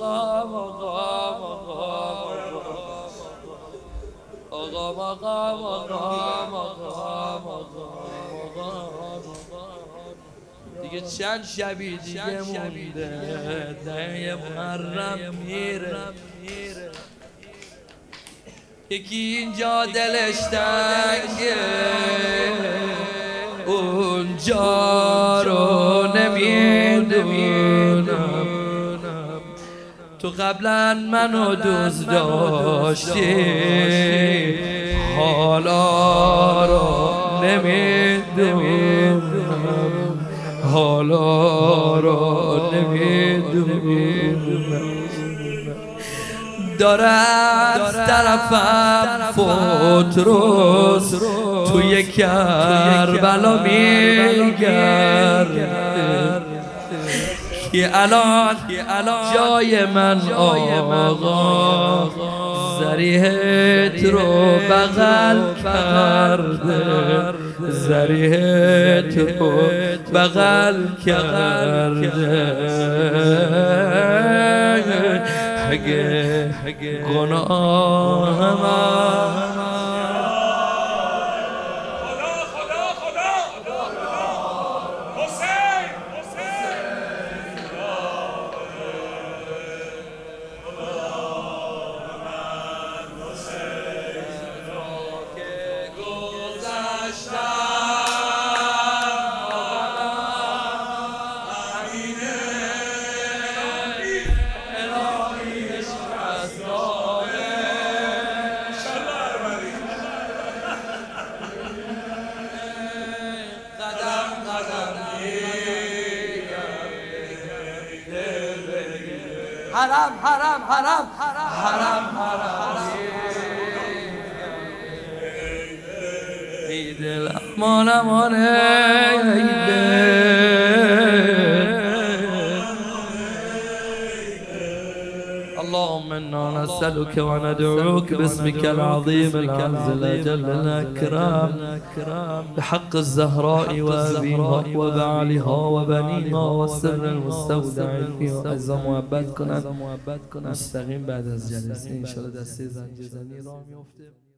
مقام مقام مقام آقا مقام مقام مقام دیگه چند شبی دیگه مونده؟ ده محرم میره. یکی اینجا دلش تنگه اونجا رو نمیره تو قبلا منو دوست داشتی حالا رو نمی‌دونم. حالا رو نمی‌دونم. داره از طرفم فوت روز توی کربلا میگرد که الان جای من آقا. زریحت رو بغل کرده. زریحت رو بغل کرده. اگه گناه حرام حرام حرام حرام حرام ای دل امان امان اللهم إنا نسألك وندعوك باسمك العظيم العز الاجل الاكرام بحق الزهراء وأبيها وبعلها وبنيها والسر المستودع فيها. عزا محبت کنند مستقیم بعد از جلسه إن شاء الله دسته زنجزنی راه میفته